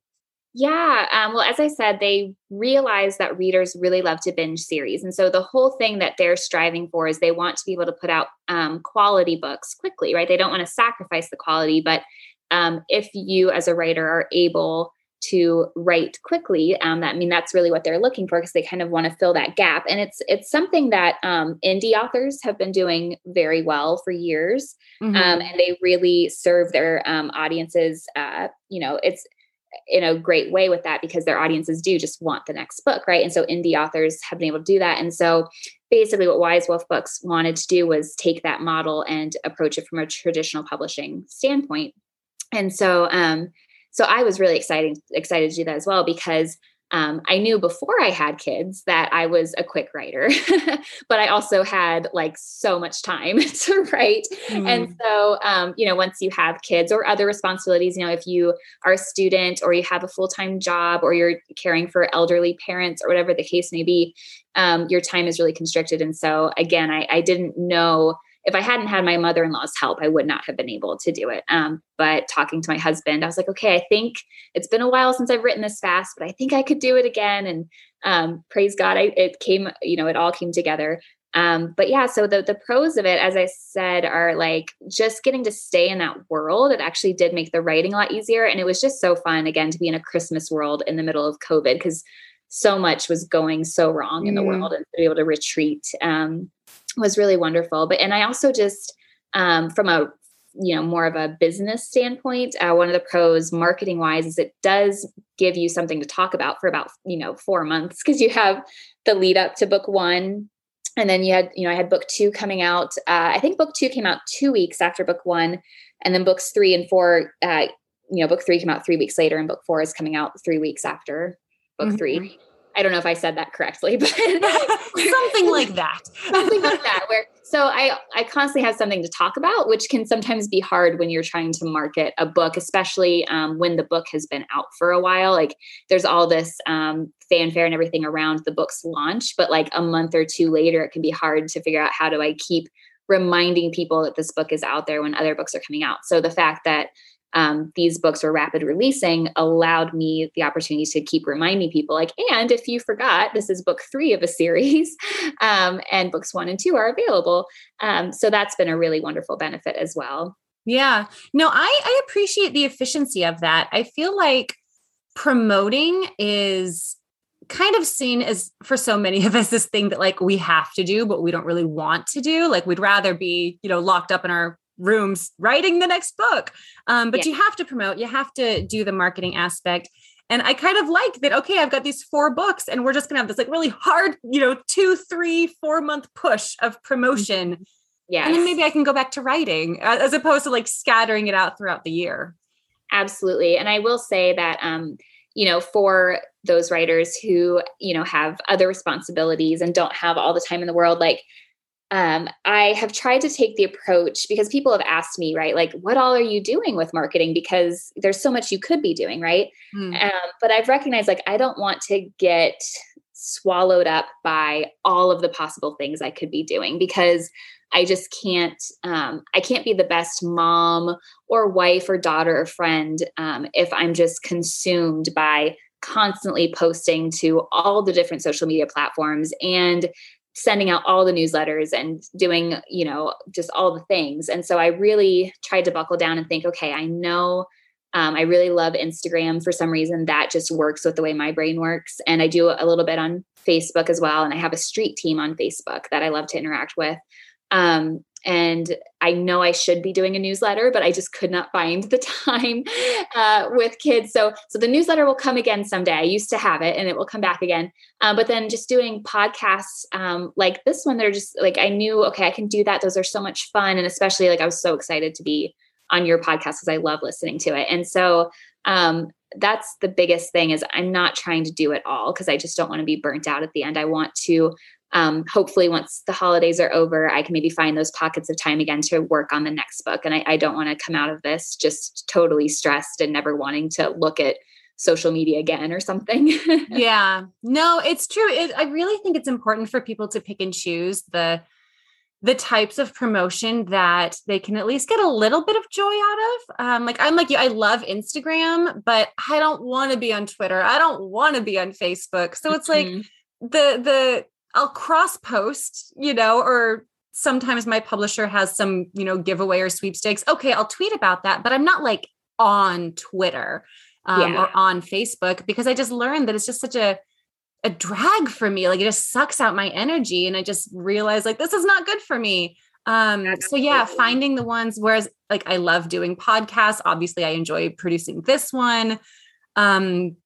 Yeah. Um, well, as I said, they realize that readers really love to binge series. And so the whole thing that they're striving for is they want to be able to put out um, quality books quickly, right? They don't want to sacrifice the quality. But um, if you, as a writer, are able to write quickly um, that I mean that's really what they're looking for because they kind of want to fill that gap. And it's it's something that um, indie authors have been doing very well for years mm-hmm. um, and they really serve their um, audiences uh, you know it's in a great way with that because their audiences do just want the next book right? And so indie authors have been able to do that. And so basically what wise wolf books wanted to do was take that model and approach it from a traditional publishing standpoint. And so um so I was really excited excited to do that as well because um, I knew before I had kids that I was a quick writer, but I also had like so much time to write. Mm. And so, um, you know, once you have kids or other responsibilities, you know, if you are a student or you have a full time job or you're caring for elderly parents or whatever the case may be, um, your time is really constricted. And so, again, I, I didn't know if I hadn't had my mother in law's help, I would not have been able to do it. Um, but talking to my husband, I was like, okay, I think it's been a while since I've written this fast, but I think I could do it again. And um, praise God, I, it came, you know, it all came together. Um, but yeah, so the the pros of it, as I said, are like just getting to stay in that world. It actually did make the writing a lot easier, and it was just so fun again to be in a Christmas world in the middle of COVID because so much was going so wrong in the mm. world, and to be able to retreat um, was really wonderful. But and I also just um, from a you know more of a business standpoint uh, one of the pros marketing wise is it does give you something to talk about for about you know four months because you have the lead up to book one and then you had you know i had book two coming out uh, i think book two came out two weeks after book one and then books three and four uh, you know book three came out three weeks later and book four is coming out three weeks after book mm-hmm. three I don't know if I said that correctly, but something like that. something like that. Where so I I constantly have something to talk about, which can sometimes be hard when you're trying to market a book, especially um, when the book has been out for a while. Like there's all this um, fanfare and everything around the book's launch, but like a month or two later, it can be hard to figure out how do I keep reminding people that this book is out there when other books are coming out. So the fact that um, these books were rapid releasing allowed me the opportunity to keep reminding people like and if you forgot this is book three of a series um, and books one and two are available. Um, so that's been a really wonderful benefit as well. Yeah. No I, I appreciate the efficiency of that. I feel like promoting is kind of seen as for so many of us this thing that like we have to do but we don't really want to do. Like we'd rather be you know locked up in our rooms writing the next book. Um, but yeah. you have to promote, you have to do the marketing aspect. And I kind of like that, okay, I've got these four books and we're just going to have this like really hard, you know, two, three, four month push of promotion. Yeah. And then maybe I can go back to writing as opposed to like scattering it out throughout the year. Absolutely. And I will say that, um, you know, for those writers who, you know, have other responsibilities and don't have all the time in the world, like um, I have tried to take the approach because people have asked me, right, like, what all are you doing with marketing? Because there's so much you could be doing, right? Mm. Um, but I've recognized, like, I don't want to get swallowed up by all of the possible things I could be doing because I just can't, um, I can't be the best mom or wife or daughter or friend um, if I'm just consumed by constantly posting to all the different social media platforms and sending out all the newsletters and doing, you know, just all the things. And so I really tried to buckle down and think, okay, I know um, I really love Instagram for some reason. That just works with the way my brain works. And I do a little bit on Facebook as well. And I have a street team on Facebook that I love to interact with. Um, and I know I should be doing a newsletter, but I just could not find the time uh, with kids. So, so the newsletter will come again someday. I used to have it, and it will come back again. Um, but then just doing podcasts um, like this one, they're just like I knew, okay, I can do that. Those are so much fun, and especially like I was so excited to be on your podcast because I love listening to it. And so um, that's the biggest thing is I'm not trying to do it all because I just don't want to be burnt out at the end. I want to um, hopefully once the holidays are over, I can maybe find those pockets of time again to work on the next book. And I, I don't want to come out of this just totally stressed and never wanting to look at social media again or something. yeah. No, it's true. It, I really think it's important for people to pick and choose the the types of promotion that they can at least get a little bit of joy out of. Um, like I'm like you, I love Instagram, but I don't want to be on Twitter. I don't want to be on Facebook. So it's mm-hmm. like the the I'll cross post, you know, or sometimes my publisher has some, you know, giveaway or sweepstakes. Okay, I'll tweet about that, but I'm not like on Twitter um, yeah. or on Facebook because I just learned that it's just such a a drag for me. Like it just sucks out my energy, and I just realized like this is not good for me. Um, so yeah, finding the ones. Whereas like I love doing podcasts. Obviously, I enjoy producing this one. Um,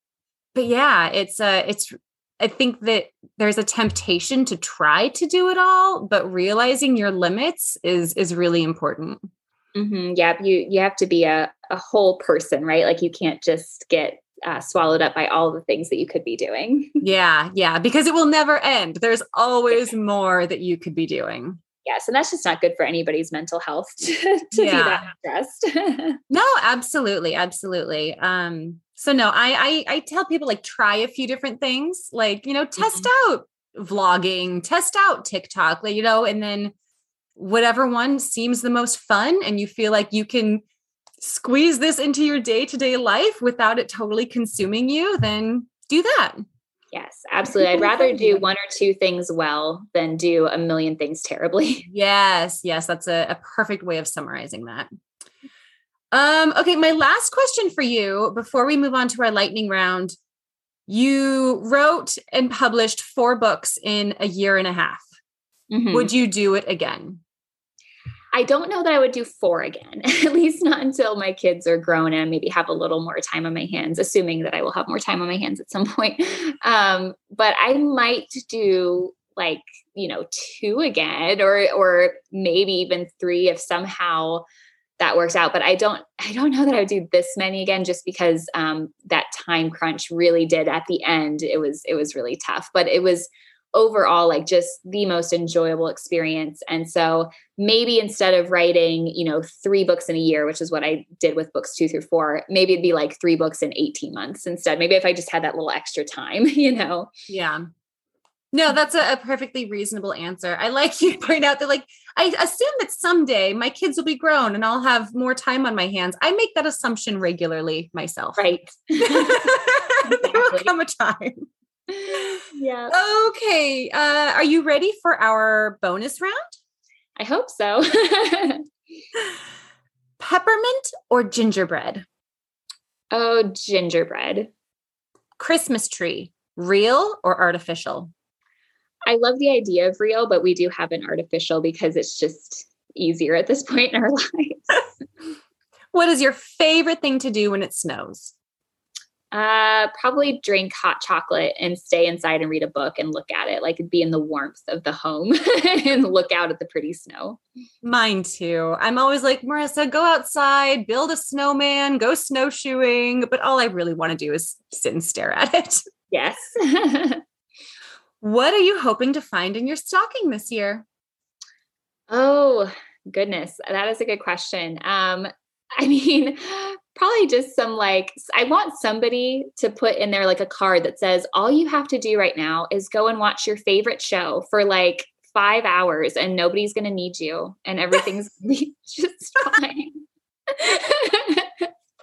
but yeah, it's uh it's I think that there's a temptation to try to do it all, but realizing your limits is is really important. Mm-hmm. Yeah, you you have to be a a whole person, right? Like you can't just get uh, swallowed up by all the things that you could be doing. yeah, yeah, because it will never end. There's always more that you could be doing. Yes, and that's just not good for anybody's mental health to, to yeah. be that stressed. no, absolutely, absolutely. Um, so no, I, I I tell people like try a few different things, like you know, test mm-hmm. out vlogging, test out TikTok, like, you know, and then whatever one seems the most fun and you feel like you can squeeze this into your day-to-day life without it totally consuming you, then do that. Yes, absolutely. I'd rather do one or two things well than do a million things terribly. Yes, yes, that's a, a perfect way of summarizing that. Um, okay, my last question for you before we move on to our lightning round. You wrote and published four books in a year and a half. Mm-hmm. Would you do it again? I don't know that I would do four again, at least not until my kids are grown and maybe have a little more time on my hands, assuming that I will have more time on my hands at some point. Um, but I might do like, you know, two again or or maybe even three if somehow that works out. But I don't I don't know that I would do this many again just because um that time crunch really did at the end. It was it was really tough. But it was overall like just the most enjoyable experience and so maybe instead of writing you know three books in a year which is what i did with books two through four maybe it'd be like three books in 18 months instead maybe if i just had that little extra time you know yeah no that's a, a perfectly reasonable answer i like you point out that like i assume that someday my kids will be grown and i'll have more time on my hands i make that assumption regularly myself right there will come a time yeah. Okay. Uh, are you ready for our bonus round? I hope so. Peppermint or gingerbread? Oh, gingerbread. Christmas tree, real or artificial? I love the idea of real, but we do have an artificial because it's just easier at this point in our lives. what is your favorite thing to do when it snows? Uh, probably drink hot chocolate and stay inside and read a book and look at it, like be in the warmth of the home and look out at the pretty snow. Mine too. I'm always like, Marissa, go outside, build a snowman, go snowshoeing. But all I really want to do is sit and stare at it. Yes. what are you hoping to find in your stocking this year? Oh, goodness. That is a good question. Um, I mean, probably just some like I want somebody to put in there like a card that says all you have to do right now is go and watch your favorite show for like 5 hours and nobody's going to need you and everything's just fine.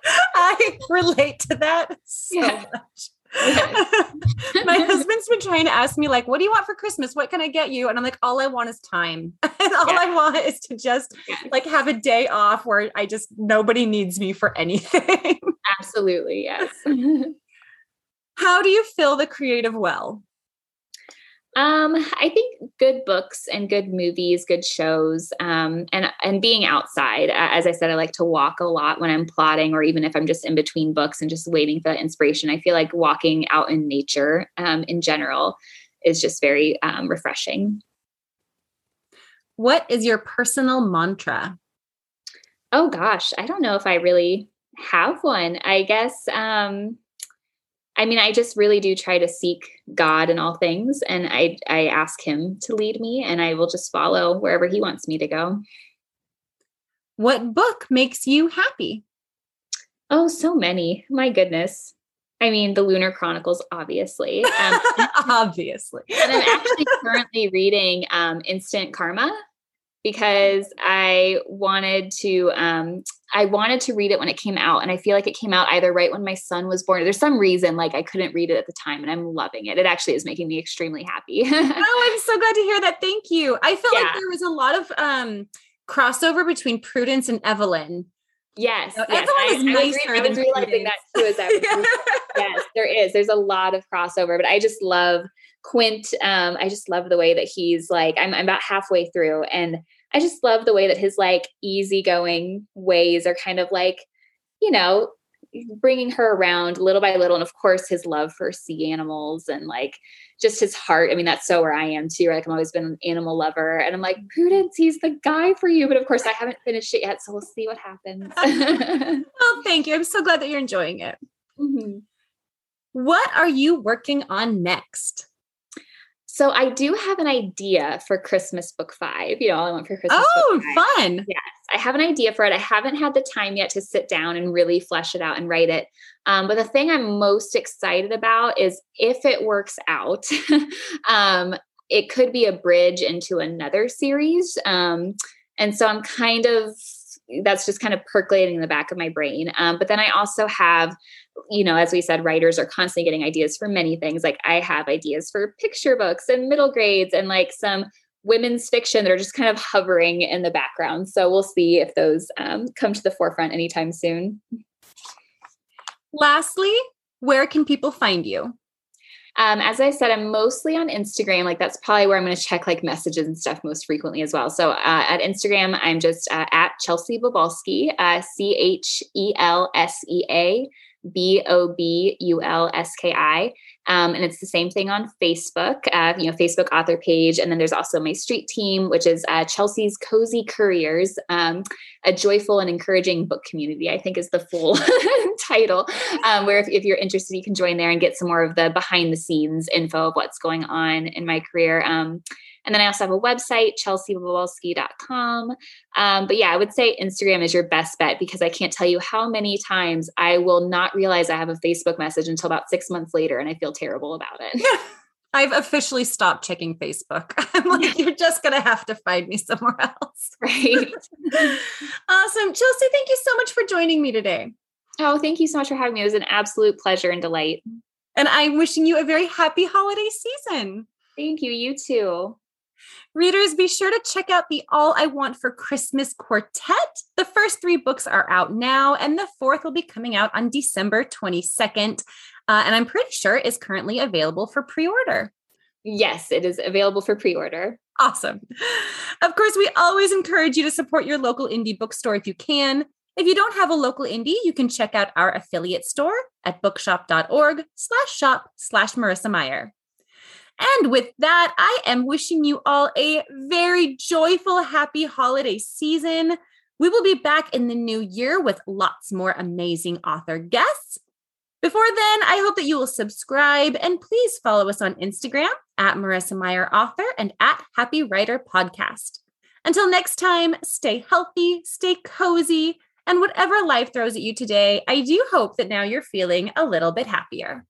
I relate to that so yeah. much. My husband's been trying to ask me, like, what do you want for Christmas? What can I get you? And I'm like, all I want is time. and all yeah. I want is to just yeah. like have a day off where I just nobody needs me for anything. Absolutely. Yes. How do you fill the creative well? Um, I think good books and good movies, good shows, um, and and being outside. As I said, I like to walk a lot when I'm plotting, or even if I'm just in between books and just waiting for that inspiration. I feel like walking out in nature, um, in general, is just very um, refreshing. What is your personal mantra? Oh gosh, I don't know if I really have one. I guess um, I mean, I just really do try to seek God in all things, and I I ask Him to lead me, and I will just follow wherever He wants me to go. What book makes you happy? Oh, so many. My goodness. I mean, the Lunar Chronicles, obviously. Um, obviously. and I'm actually currently reading um, Instant Karma because I wanted to um I wanted to read it when it came out and I feel like it came out either right when my son was born. There's some reason like I couldn't read it at the time and I'm loving it. It actually is making me extremely happy. oh, I'm so glad to hear that. Thank you. I felt yeah. like there was a lot of um crossover between Prudence and Evelyn. Yes, yes. Evelyn I, is nicer I was realizing that too as I yes, there is. There's a lot of crossover, but I just love Quint. Um, I just love the way that he's like. I'm, I'm about halfway through, and I just love the way that his like easygoing ways are kind of like, you know, bringing her around little by little. And of course, his love for sea animals and like just his heart. I mean, that's so where I am too. Like, I've always been an animal lover. And I'm like, Prudence, he's the guy for you. But of course, I haven't finished it yet. So we'll see what happens. well, thank you. I'm so glad that you're enjoying it. Mm-hmm. What are you working on next? So I do have an idea for Christmas book five. You know, I want for Christmas. Oh, fun. Yes. I have an idea for it. I haven't had the time yet to sit down and really flesh it out and write it. Um, but the thing I'm most excited about is if it works out, um, it could be a bridge into another series. Um, and so I'm kind of that's just kind of percolating in the back of my brain. Um, but then I also have, you know, as we said, writers are constantly getting ideas for many things. Like I have ideas for picture books and middle grades and like some women's fiction that are just kind of hovering in the background. So we'll see if those um, come to the forefront anytime soon. Lastly, where can people find you? Um, as I said, I'm mostly on Instagram. Like that's probably where I'm going to check like messages and stuff most frequently as well. So uh, at Instagram, I'm just uh, at Chelsea Bobulski, uh, C H E L S E A B O B U L S K I. Um, and it's the same thing on Facebook, uh, you know, Facebook author page. And then there's also my street team, which is uh, Chelsea's Cozy Couriers, um, a joyful and encouraging book community, I think is the full title, um, where if, if, you're interested, you can join there and get some more of the behind the scenes info of what's going on in my career. And then I also have a website, chelseabobulski.com. Um, but yeah, I would say Instagram is your best bet because I can't tell you how many times I will not realize I have a Facebook message until about six months later and I feel terrible about it. I've officially stopped checking Facebook. I'm like, you're just going to have to find me somewhere else. Right. awesome. Chelsea, thank you so much for joining me today. Oh, thank you so much for having me. It was an absolute pleasure and delight. And I'm wishing you a very happy holiday season. Thank you. You too. Readers, be sure to check out the All I Want for Christmas Quartet. The first three books are out now, and the fourth will be coming out on December 22nd. Uh, and I'm pretty sure is currently available for pre order. Yes, it is available for pre order. Awesome. Of course, we always encourage you to support your local indie bookstore if you can. If you don't have a local indie, you can check out our affiliate store at bookshop.org slash shop slash Marissa Meyer. And with that, I am wishing you all a very joyful, happy holiday season. We will be back in the new year with lots more amazing author guests. Before then, I hope that you will subscribe and please follow us on Instagram at Marissa Meyer Author and at Happy Writer Podcast. Until next time, stay healthy, stay cozy, and whatever life throws at you today, I do hope that now you're feeling a little bit happier.